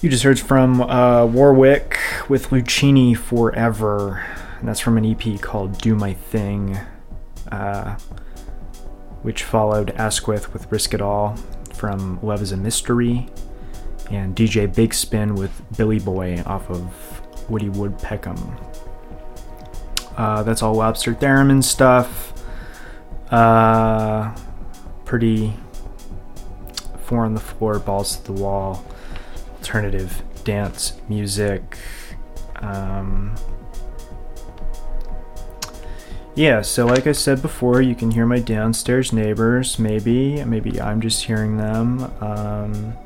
You just heard from uh, Warwick with Lucini Forever. And that's from an EP called Do My Thing, uh, which followed Asquith with Risk It All from Love is a Mystery, and DJ Big Spin with Billy Boy off of Woody Woodpeckham. Uh, that's all Lobster Theremin stuff. Uh, pretty four on the floor, balls to the wall, alternative dance music. Um, yeah, so like I said before, you can hear my downstairs neighbors. Maybe, maybe I'm just hearing them. Um,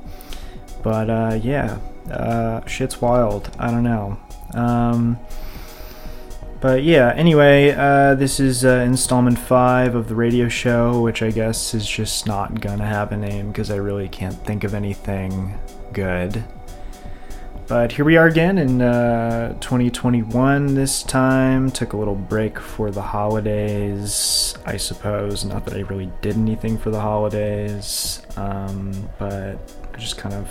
but uh, yeah, uh, shit's wild. I don't know. Um, but yeah, anyway, uh, this is uh, installment five of the radio show, which I guess is just not gonna have a name because I really can't think of anything good. But here we are again in uh, 2021 this time. Took a little break for the holidays, I suppose. Not that I really did anything for the holidays, um, but I just kind of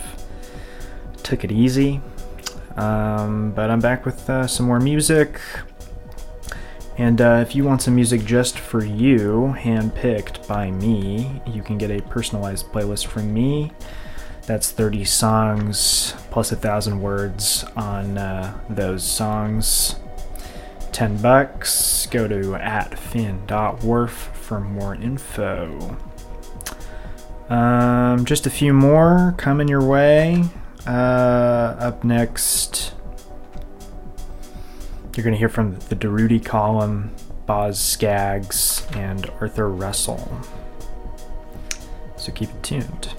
took it easy. Um, but I'm back with uh, some more music. And uh, if you want some music just for you, handpicked by me, you can get a personalized playlist from me. That's 30 songs plus a thousand words on uh, those songs. 10 bucks. Go to at fin.wharf for more info. Um, just a few more coming your way. Uh, up next, you're going to hear from the Durutti Column, Boz Skaggs, and Arthur Russell. So keep it tuned.